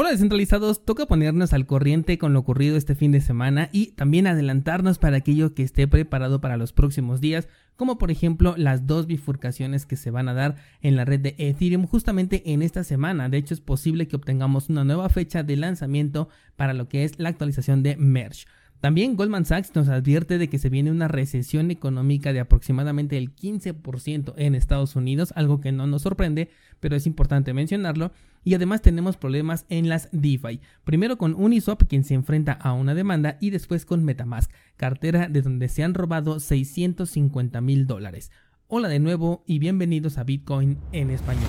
Hola descentralizados, toca ponernos al corriente con lo ocurrido este fin de semana y también adelantarnos para aquello que esté preparado para los próximos días, como por ejemplo las dos bifurcaciones que se van a dar en la red de Ethereum justamente en esta semana. De hecho es posible que obtengamos una nueva fecha de lanzamiento para lo que es la actualización de Merge. También Goldman Sachs nos advierte de que se viene una recesión económica de aproximadamente el 15% en Estados Unidos, algo que no nos sorprende, pero es importante mencionarlo. Y además tenemos problemas en las DeFi. Primero con Uniswap, quien se enfrenta a una demanda, y después con Metamask, cartera de donde se han robado 650 mil dólares. Hola de nuevo y bienvenidos a Bitcoin en español.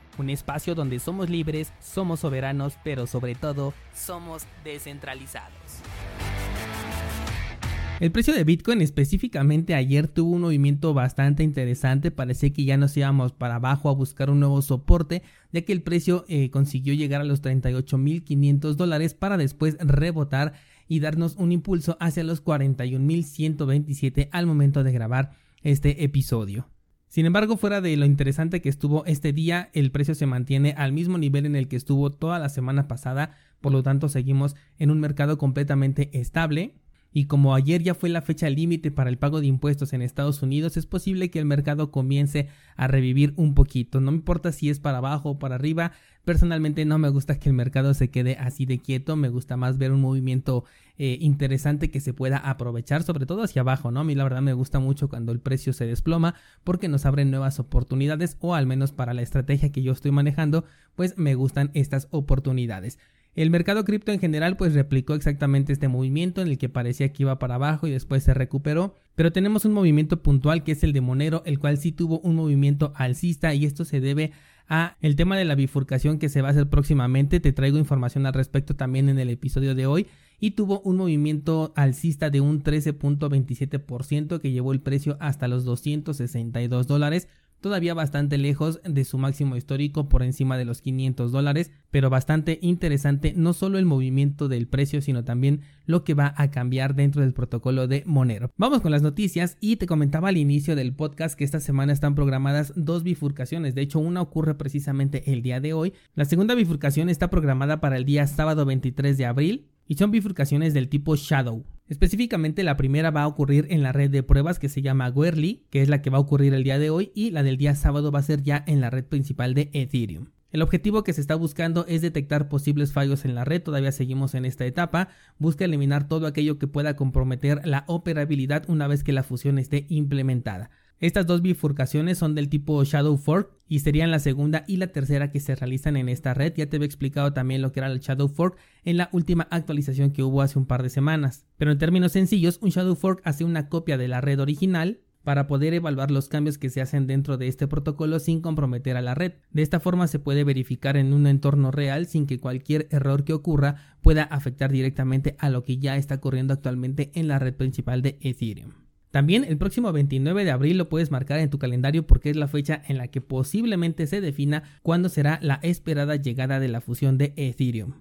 un espacio donde somos libres, somos soberanos, pero sobre todo somos descentralizados. El precio de Bitcoin específicamente ayer tuvo un movimiento bastante interesante, parecía que ya nos íbamos para abajo a buscar un nuevo soporte, ya que el precio eh, consiguió llegar a los 38.500 dólares para después rebotar y darnos un impulso hacia los 41.127 al momento de grabar este episodio. Sin embargo, fuera de lo interesante que estuvo este día, el precio se mantiene al mismo nivel en el que estuvo toda la semana pasada, por lo tanto seguimos en un mercado completamente estable. Y como ayer ya fue la fecha límite para el pago de impuestos en Estados Unidos, es posible que el mercado comience a revivir un poquito. No me importa si es para abajo o para arriba. Personalmente no me gusta que el mercado se quede así de quieto. Me gusta más ver un movimiento eh, interesante que se pueda aprovechar, sobre todo hacia abajo, ¿no? A mí la verdad me gusta mucho cuando el precio se desploma porque nos abren nuevas oportunidades o al menos para la estrategia que yo estoy manejando, pues me gustan estas oportunidades. El mercado cripto en general pues replicó exactamente este movimiento en el que parecía que iba para abajo y después se recuperó, pero tenemos un movimiento puntual que es el de Monero, el cual sí tuvo un movimiento alcista y esto se debe a el tema de la bifurcación que se va a hacer próximamente, te traigo información al respecto también en el episodio de hoy. Y tuvo un movimiento alcista de un 13.27% que llevó el precio hasta los 262 dólares todavía bastante lejos de su máximo histórico por encima de los 500 dólares, pero bastante interesante no solo el movimiento del precio, sino también lo que va a cambiar dentro del protocolo de Monero. Vamos con las noticias y te comentaba al inicio del podcast que esta semana están programadas dos bifurcaciones, de hecho una ocurre precisamente el día de hoy, la segunda bifurcación está programada para el día sábado 23 de abril y son bifurcaciones del tipo Shadow. Específicamente la primera va a ocurrir en la red de pruebas que se llama Guerli, que es la que va a ocurrir el día de hoy, y la del día sábado va a ser ya en la red principal de Ethereum. El objetivo que se está buscando es detectar posibles fallos en la red, todavía seguimos en esta etapa, busca eliminar todo aquello que pueda comprometer la operabilidad una vez que la fusión esté implementada. Estas dos bifurcaciones son del tipo Shadow Fork y serían la segunda y la tercera que se realizan en esta red. Ya te había explicado también lo que era el Shadow Fork en la última actualización que hubo hace un par de semanas. Pero en términos sencillos, un Shadow Fork hace una copia de la red original para poder evaluar los cambios que se hacen dentro de este protocolo sin comprometer a la red. De esta forma se puede verificar en un entorno real sin que cualquier error que ocurra pueda afectar directamente a lo que ya está ocurriendo actualmente en la red principal de Ethereum. También el próximo 29 de abril lo puedes marcar en tu calendario porque es la fecha en la que posiblemente se defina cuándo será la esperada llegada de la fusión de Ethereum.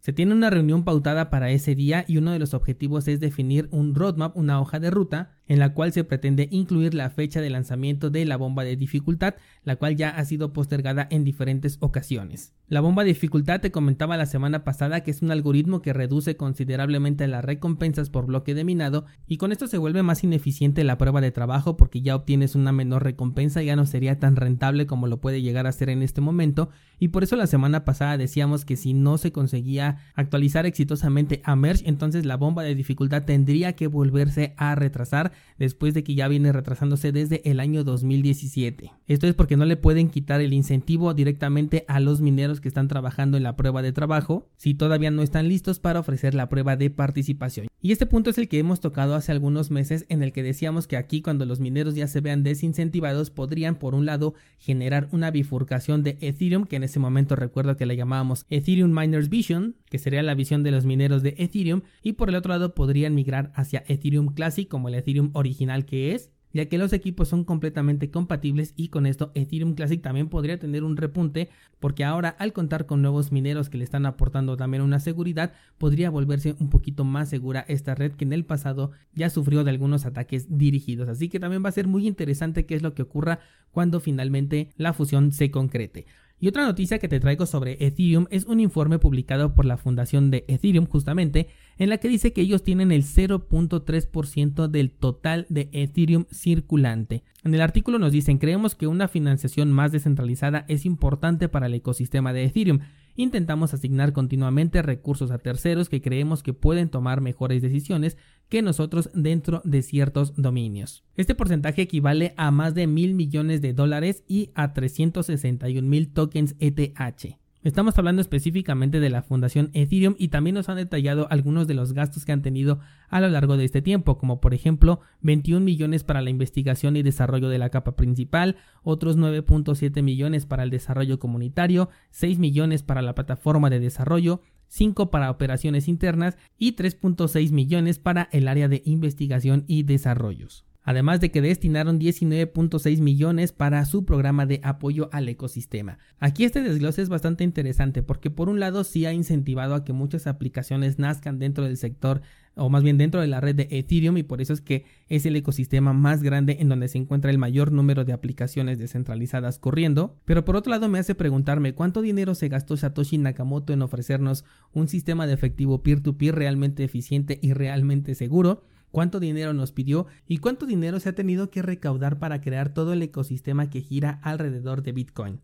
Se tiene una reunión pautada para ese día y uno de los objetivos es definir un roadmap, una hoja de ruta, en la cual se pretende incluir la fecha de lanzamiento de la bomba de dificultad, la cual ya ha sido postergada en diferentes ocasiones. La bomba de dificultad te comentaba la semana pasada que es un algoritmo que reduce considerablemente las recompensas por bloque de minado y con esto se vuelve más ineficiente la prueba de trabajo porque ya obtienes una menor recompensa, ya no sería tan rentable como lo puede llegar a ser en este momento y por eso la semana pasada decíamos que si no se conseguía actualizar exitosamente a Merge entonces la bomba de dificultad tendría que volverse a retrasar después de que ya viene retrasándose desde el año 2017. Esto es porque no le pueden quitar el incentivo directamente a los mineros que están trabajando en la prueba de trabajo si todavía no están listos para ofrecer la prueba de participación. Y este punto es el que hemos tocado hace algunos meses en el que decíamos que aquí cuando los mineros ya se vean desincentivados podrían por un lado generar una bifurcación de Ethereum que en ese momento recuerdo que le llamábamos Ethereum Miners Vision que sería la visión de los mineros de Ethereum y por el otro lado podrían migrar hacia Ethereum Classic como el Ethereum original que es ya que los equipos son completamente compatibles y con esto Ethereum Classic también podría tener un repunte porque ahora al contar con nuevos mineros que le están aportando también una seguridad podría volverse un poquito más segura esta red que en el pasado ya sufrió de algunos ataques dirigidos así que también va a ser muy interesante qué es lo que ocurra cuando finalmente la fusión se concrete. Y otra noticia que te traigo sobre Ethereum es un informe publicado por la fundación de Ethereum justamente en la que dice que ellos tienen el 0.3% del total de Ethereum circulante. En el artículo nos dicen, creemos que una financiación más descentralizada es importante para el ecosistema de Ethereum intentamos asignar continuamente recursos a terceros que creemos que pueden tomar mejores decisiones que nosotros dentro de ciertos dominios. Este porcentaje equivale a más de mil millones de dólares y a 361 mil tokens ETH. Estamos hablando específicamente de la fundación Ethereum y también nos han detallado algunos de los gastos que han tenido a lo largo de este tiempo, como por ejemplo 21 millones para la investigación y desarrollo de la capa principal, otros 9.7 millones para el desarrollo comunitario, 6 millones para la plataforma de desarrollo, 5 para operaciones internas y 3.6 millones para el área de investigación y desarrollos además de que destinaron 19.6 millones para su programa de apoyo al ecosistema. Aquí este desglose es bastante interesante porque por un lado sí ha incentivado a que muchas aplicaciones nazcan dentro del sector o más bien dentro de la red de Ethereum y por eso es que es el ecosistema más grande en donde se encuentra el mayor número de aplicaciones descentralizadas corriendo, pero por otro lado me hace preguntarme cuánto dinero se gastó Satoshi Nakamoto en ofrecernos un sistema de efectivo peer-to-peer -peer realmente eficiente y realmente seguro cuánto dinero nos pidió y cuánto dinero se ha tenido que recaudar para crear todo el ecosistema que gira alrededor de Bitcoin.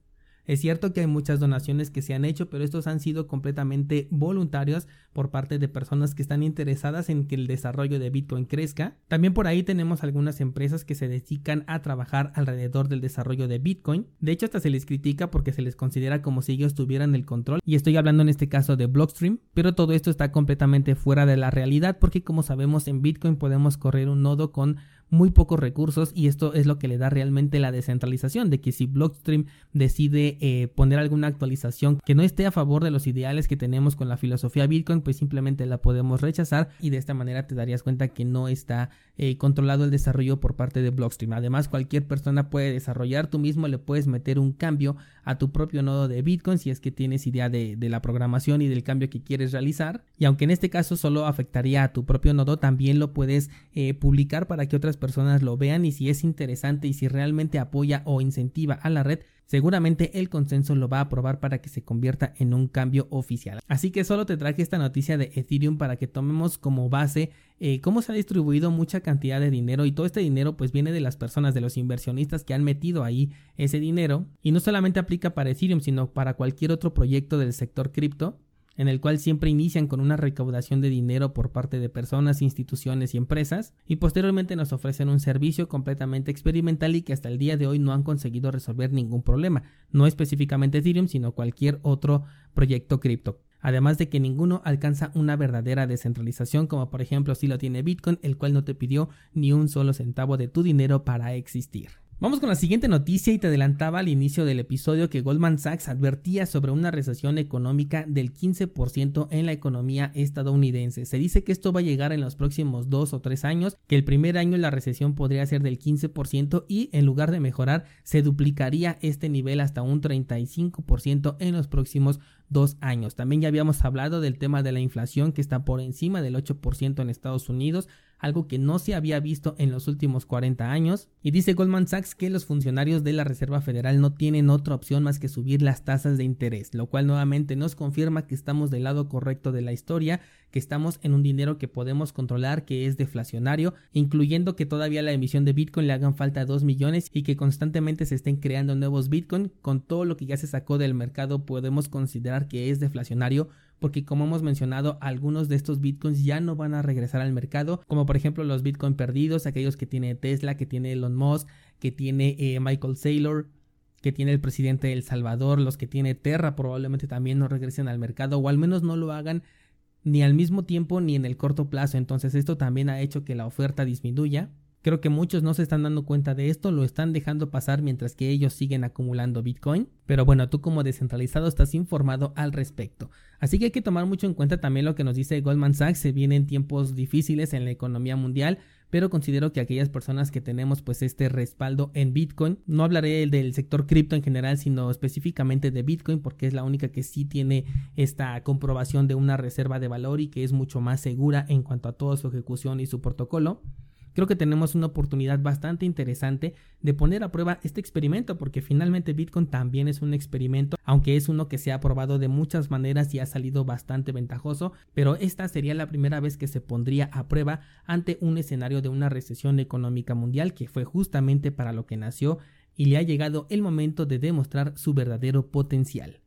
Es cierto que hay muchas donaciones que se han hecho, pero estos han sido completamente voluntarios por parte de personas que están interesadas en que el desarrollo de Bitcoin crezca. También por ahí tenemos algunas empresas que se dedican a trabajar alrededor del desarrollo de Bitcoin. De hecho, hasta se les critica porque se les considera como si ellos tuvieran el control. Y estoy hablando en este caso de Blockstream, pero todo esto está completamente fuera de la realidad porque como sabemos en Bitcoin podemos correr un nodo con muy pocos recursos y esto es lo que le da realmente la descentralización, de que si Blockstream decide eh, poner alguna actualización que no esté a favor de los ideales que tenemos con la filosofía Bitcoin, pues simplemente la podemos rechazar y de esta manera te darías cuenta que no está eh, controlado el desarrollo por parte de Blockstream. Además, cualquier persona puede desarrollar, tú mismo le puedes meter un cambio a tu propio nodo de Bitcoin si es que tienes idea de, la programación y del cambio que quieres realizar. Y aunque en este caso solo afectaría a tu propio nodo, también lo puedes eh, publicar para que otras personas lo vean y si es interesante y si realmente apoya o incentiva a la red, seguramente el consenso lo va a aprobar para que se convierta en un cambio oficial. Así que solo te traje esta noticia de Ethereum para que tomemos como base eh, cómo se ha distribuido mucha cantidad de dinero y todo este dinero pues viene de las personas, de los inversionistas que han metido ahí ese dinero y no solamente aplica para Ethereum sino para cualquier otro proyecto del sector cripto en el cual siempre inician con una recaudación de dinero por parte de personas, instituciones y empresas, y posteriormente nos ofrecen un servicio completamente experimental y que hasta el día de hoy no han conseguido resolver ningún problema, no específicamente Ethereum, sino cualquier otro proyecto cripto. Además de que ninguno alcanza una verdadera descentralización, como por ejemplo si lo tiene Bitcoin, el cual no te pidió ni un solo centavo de tu dinero para existir. Vamos con la siguiente noticia y te adelantaba al inicio del episodio que Goldman Sachs advertía sobre una recesión económica del 15% en la economía estadounidense. Se dice que esto va a llegar en los próximos dos o tres años, que el primer año la recesión podría ser del 15% y en lugar de mejorar se duplicaría este nivel hasta un 35% en los próximos dos años. También ya habíamos hablado del tema de la inflación que está por encima del 8% en Estados Unidos algo que no se había visto en los últimos 40 años. Y dice Goldman Sachs que los funcionarios de la Reserva Federal no tienen otra opción más que subir las tasas de interés, lo cual nuevamente nos confirma que estamos del lado correcto de la historia, que estamos en un dinero que podemos controlar, que es deflacionario, incluyendo que todavía la emisión de Bitcoin le hagan falta 2 millones y que constantemente se estén creando nuevos Bitcoin, con todo lo que ya se sacó del mercado podemos considerar que es deflacionario porque como hemos mencionado, algunos de estos bitcoins ya no van a regresar al mercado, como por ejemplo los bitcoin perdidos, aquellos que tiene Tesla, que tiene Elon Musk, que tiene eh, Michael Saylor, que tiene el presidente de El Salvador, los que tiene Terra probablemente también no regresen al mercado o al menos no lo hagan ni al mismo tiempo ni en el corto plazo. Entonces esto también ha hecho que la oferta disminuya. Creo que muchos no se están dando cuenta de esto, lo están dejando pasar mientras que ellos siguen acumulando Bitcoin. Pero bueno, tú como descentralizado estás informado al respecto. Así que hay que tomar mucho en cuenta también lo que nos dice Goldman Sachs. Se vienen tiempos difíciles en la economía mundial pero considero que aquellas personas que tenemos pues este respaldo en Bitcoin, no hablaré del sector cripto en general, sino específicamente de Bitcoin porque es la única que sí tiene esta comprobación de una reserva de valor y que es mucho más segura en cuanto a toda su ejecución y su protocolo creo que tenemos una oportunidad bastante interesante de poner a prueba este experimento porque finalmente Bitcoin también es un experimento, aunque es uno que se ha probado de muchas maneras y ha salido bastante ventajoso, pero esta sería la primera vez que se pondría a prueba ante un escenario de una recesión económica mundial que fue justamente para lo que nació y le ha llegado el momento de demostrar su verdadero potencial.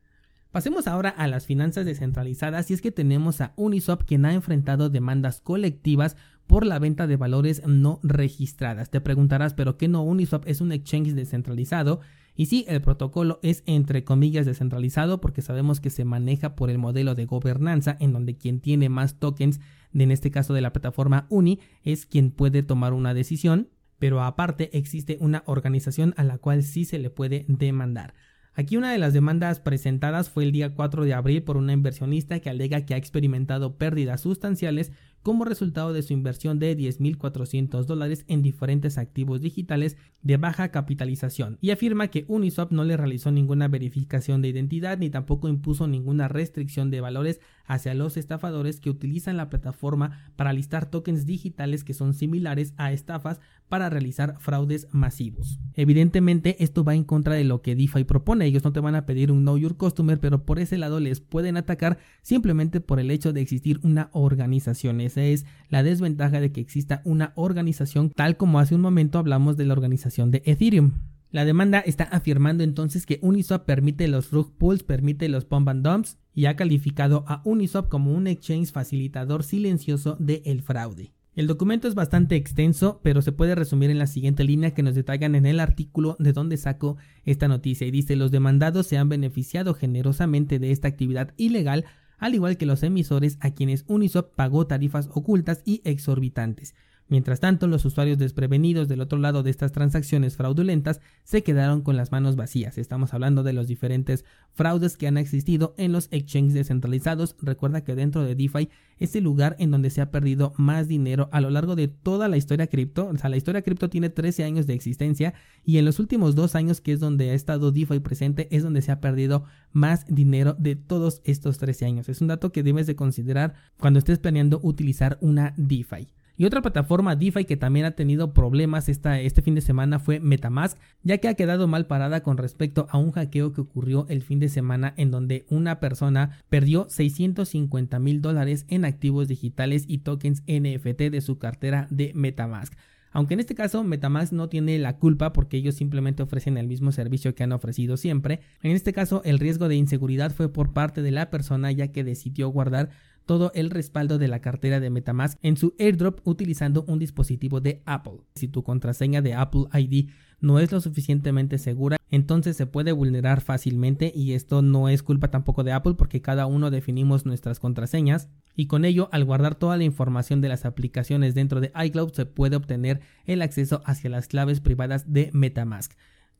Pasemos ahora a las finanzas descentralizadas y es que tenemos a Uniswap quien ha enfrentado demandas colectivas por la venta de valores no registradas. Te preguntarás, ¿pero qué no Uniswap es un exchange descentralizado? Y sí, el protocolo es entre comillas descentralizado porque sabemos que se maneja por el modelo de gobernanza en donde quien tiene más tokens, en este caso de la plataforma Uni, es quien puede tomar una decisión, pero aparte existe una organización a la cual sí se le puede demandar. Aquí una de las demandas presentadas fue el día 4 de abril por una inversionista que alega que ha experimentado pérdidas sustanciales como resultado de su inversión de 10.400 dólares en diferentes activos digitales de baja capitalización. Y afirma que Uniswap no le realizó ninguna verificación de identidad ni tampoco impuso ninguna restricción de valores hacia los estafadores que utilizan la plataforma para listar tokens digitales que son similares a estafas para realizar fraudes masivos. Evidentemente esto va en contra de lo que DeFi propone, ellos no te van a pedir un Know Your Customer, pero por ese lado les pueden atacar simplemente por el hecho de existir una organización es la desventaja de que exista una organización tal como hace un momento hablamos de la organización de Ethereum. La demanda está afirmando entonces que Uniswap permite los rug pools, permite los pump and dumps y ha calificado a Uniswap como un exchange facilitador silencioso del fraude. El documento es bastante extenso, pero se puede resumir en la siguiente línea que nos detallan en el artículo de donde saco esta noticia y dice los demandados se han beneficiado generosamente de esta actividad ilegal al igual que los emisores a quienes Uniswap pagó tarifas ocultas y exorbitantes. Mientras tanto, los usuarios desprevenidos del otro lado de estas transacciones fraudulentas se quedaron con las manos vacías. Estamos hablando de los diferentes fraudes que han existido en los exchanges descentralizados. Recuerda que dentro de DeFi es el lugar en donde se ha perdido más dinero a lo largo de toda la historia cripto. O sea, la historia cripto tiene 13 años de existencia y en los últimos dos años, que es donde ha estado DeFi presente, es donde se ha perdido más dinero de todos estos 13 años. Es un dato que debes de considerar cuando estés planeando utilizar una DeFi. Y otra plataforma DeFi que también ha tenido problemas esta, este fin de semana fue Metamask, ya que ha quedado mal parada con respecto a un hackeo que ocurrió el fin de semana en donde una persona perdió 650 mil dólares en activos digitales y tokens NFT de su cartera de Metamask. Aunque en este caso Metamask no tiene la culpa porque ellos simplemente ofrecen el mismo servicio que han ofrecido siempre, en este caso el riesgo de inseguridad fue por parte de la persona ya que decidió guardar todo el respaldo de la cartera de Metamask en su airdrop utilizando un dispositivo de Apple. Si tu contraseña de Apple ID no es lo suficientemente segura, entonces se puede vulnerar fácilmente y esto no es culpa tampoco de Apple porque cada uno definimos nuestras contraseñas y con ello al guardar toda la información de las aplicaciones dentro de iCloud se puede obtener el acceso hacia las claves privadas de Metamask.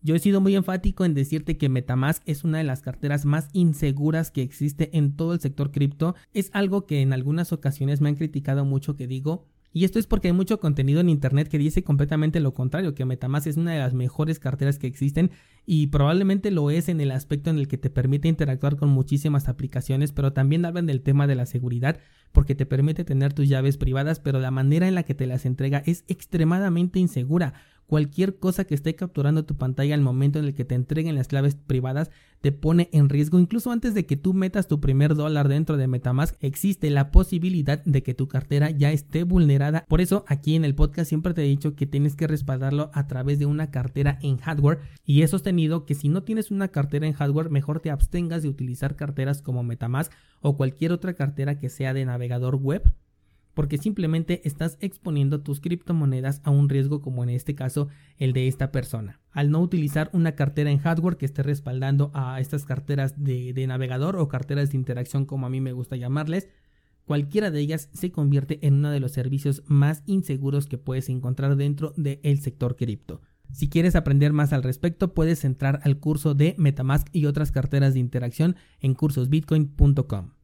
Yo he sido muy enfático en decirte que Metamask es una de las carteras más inseguras que existe en todo el sector cripto. Es algo que en algunas ocasiones me han criticado mucho que digo, y esto es porque hay mucho contenido en internet que dice completamente lo contrario, que Metamask es una de las mejores carteras que existen y probablemente lo es en el aspecto en el que te permite interactuar con muchísimas aplicaciones, pero también hablan del tema de la seguridad porque te permite tener tus llaves privadas, pero la manera en la que te las entrega es extremadamente insegura. Cualquier cosa que esté capturando tu pantalla al momento en el que te entreguen las claves privadas te pone en riesgo. Incluso antes de que tú metas tu primer dólar dentro de Metamask, existe la posibilidad de que tu cartera ya esté vulnerada. Por eso aquí en el podcast siempre te he dicho que tienes que respaldarlo a través de una cartera en hardware y he sostenido que si no tienes una cartera en hardware, mejor te abstengas de utilizar carteras como Metamask o cualquier otra cartera que sea de navegador web porque simplemente estás exponiendo tus criptomonedas a un riesgo como en este caso el de esta persona. Al no utilizar una cartera en hardware que esté respaldando a estas carteras de, navegador o carteras de interacción como a mí me gusta llamarles, cualquiera de ellas se convierte en uno de los servicios más inseguros que puedes encontrar dentro del sector cripto. Si quieres aprender más al respecto, puedes entrar al curso de Metamask y otras carteras de interacción en cursosbitcoin.com.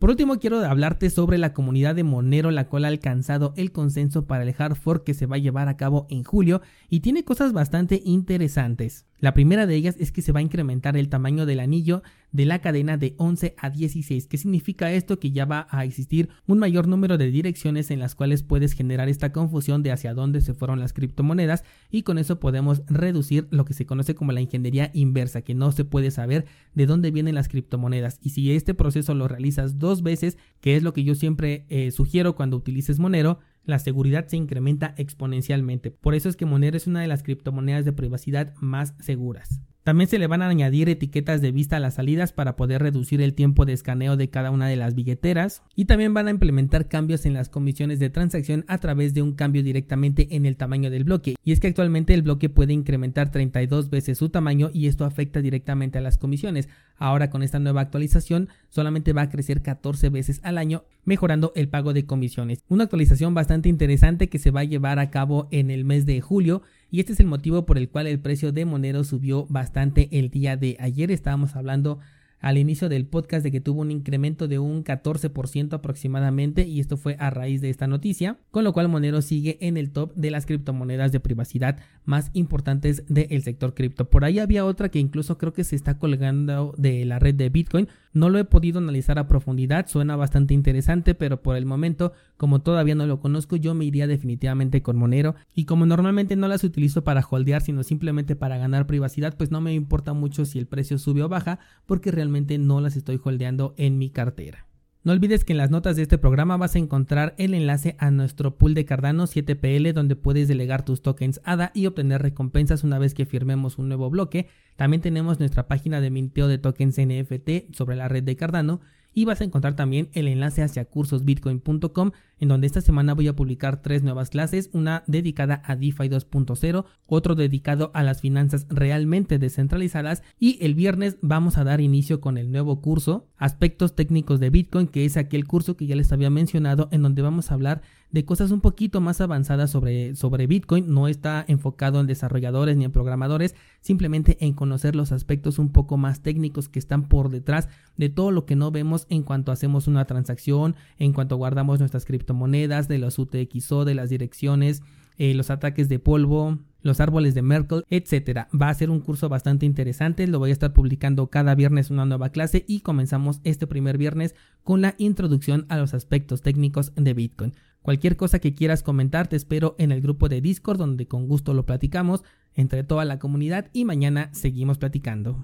Por último, quiero hablarte sobre la comunidad de Monero, la cual ha alcanzado el consenso para el hard fork que se va a llevar a cabo en julio y tiene cosas bastante interesantes. La primera de ellas es que se va a incrementar el tamaño del anillo de la cadena de 11 a 16. ¿Qué significa esto? Que ya va a existir un mayor número de direcciones en las cuales puedes generar esta confusión de hacia dónde se fueron las criptomonedas y con eso podemos reducir lo que se conoce como la ingeniería inversa, que no se puede saber de dónde vienen las criptomonedas. Y si este proceso lo realizas dos veces, que es lo que yo siempre eh, sugiero cuando utilices Monero, la seguridad se incrementa exponencialmente. Por eso es que Monero es una de las criptomonedas de privacidad más seguras. También se le van a añadir etiquetas de vista a las salidas para poder reducir el tiempo de escaneo de cada una de las billeteras y también van a implementar cambios en las comisiones de transacción a través de un cambio directamente en el tamaño del bloque. Y es que actualmente el bloque puede incrementar 32 veces su tamaño y esto afecta directamente a las comisiones. Ahora con esta nueva actualización solamente va a crecer 14 veces al año mejorando el pago de comisiones. Una actualización bastante interesante que se va a llevar a cabo en el mes de julio y este es el motivo por el cual el precio de Monero subió bastante el día de ayer. Estábamos hablando al inicio del podcast de que tuvo un incremento de un 14% aproximadamente y esto fue a raíz de esta noticia, con lo cual Monero sigue en el top de las criptomonedas de privacidad más importantes del sector cripto. Por ahí había otra que incluso creo que se está colgando de la red de Bitcoin. No lo he podido analizar a profundidad, suena bastante interesante, pero por el momento, como todavía no lo conozco, yo me iría definitivamente con Monero y como normalmente no las utilizo para holdear, sino simplemente para ganar privacidad, pues no me importa mucho si el precio sube o baja, porque realmente no las estoy holdeando en mi cartera. No olvides que en las notas de este programa vas a encontrar el enlace a nuestro pool de Cardano 7PL donde puedes delegar tus tokens ADA y obtener recompensas una vez que firmemos un nuevo bloque. También tenemos nuestra página de minteo de tokens NFT sobre la red de Cardano y vas a encontrar también el enlace hacia cursosbitcoin.com en donde esta semana voy a publicar tres nuevas clases, una dedicada a DeFi 2.0, otro dedicado a las finanzas realmente descentralizadas y el viernes vamos a dar inicio con el nuevo curso Aspectos técnicos de Bitcoin, que es aquel curso que ya les había mencionado en donde vamos a hablar de cosas un poquito más avanzadas sobre, sobre Bitcoin, no está enfocado en desarrolladores ni en programadores, simplemente en conocer los aspectos un poco más técnicos que están por detrás de todo lo que no vemos en cuanto hacemos una transacción, en cuanto guardamos nuestras criptomonedas, de los UTXO, de las direcciones, eh, los ataques de polvo, los árboles de Merkel, etcétera. Va a ser un curso bastante interesante, lo voy a estar publicando cada viernes una nueva clase y comenzamos este primer viernes con la introducción a los aspectos técnicos de Bitcoin. Cualquier cosa que quieras comentar te espero en el grupo de Discord donde con gusto lo platicamos entre toda la comunidad y mañana seguimos platicando.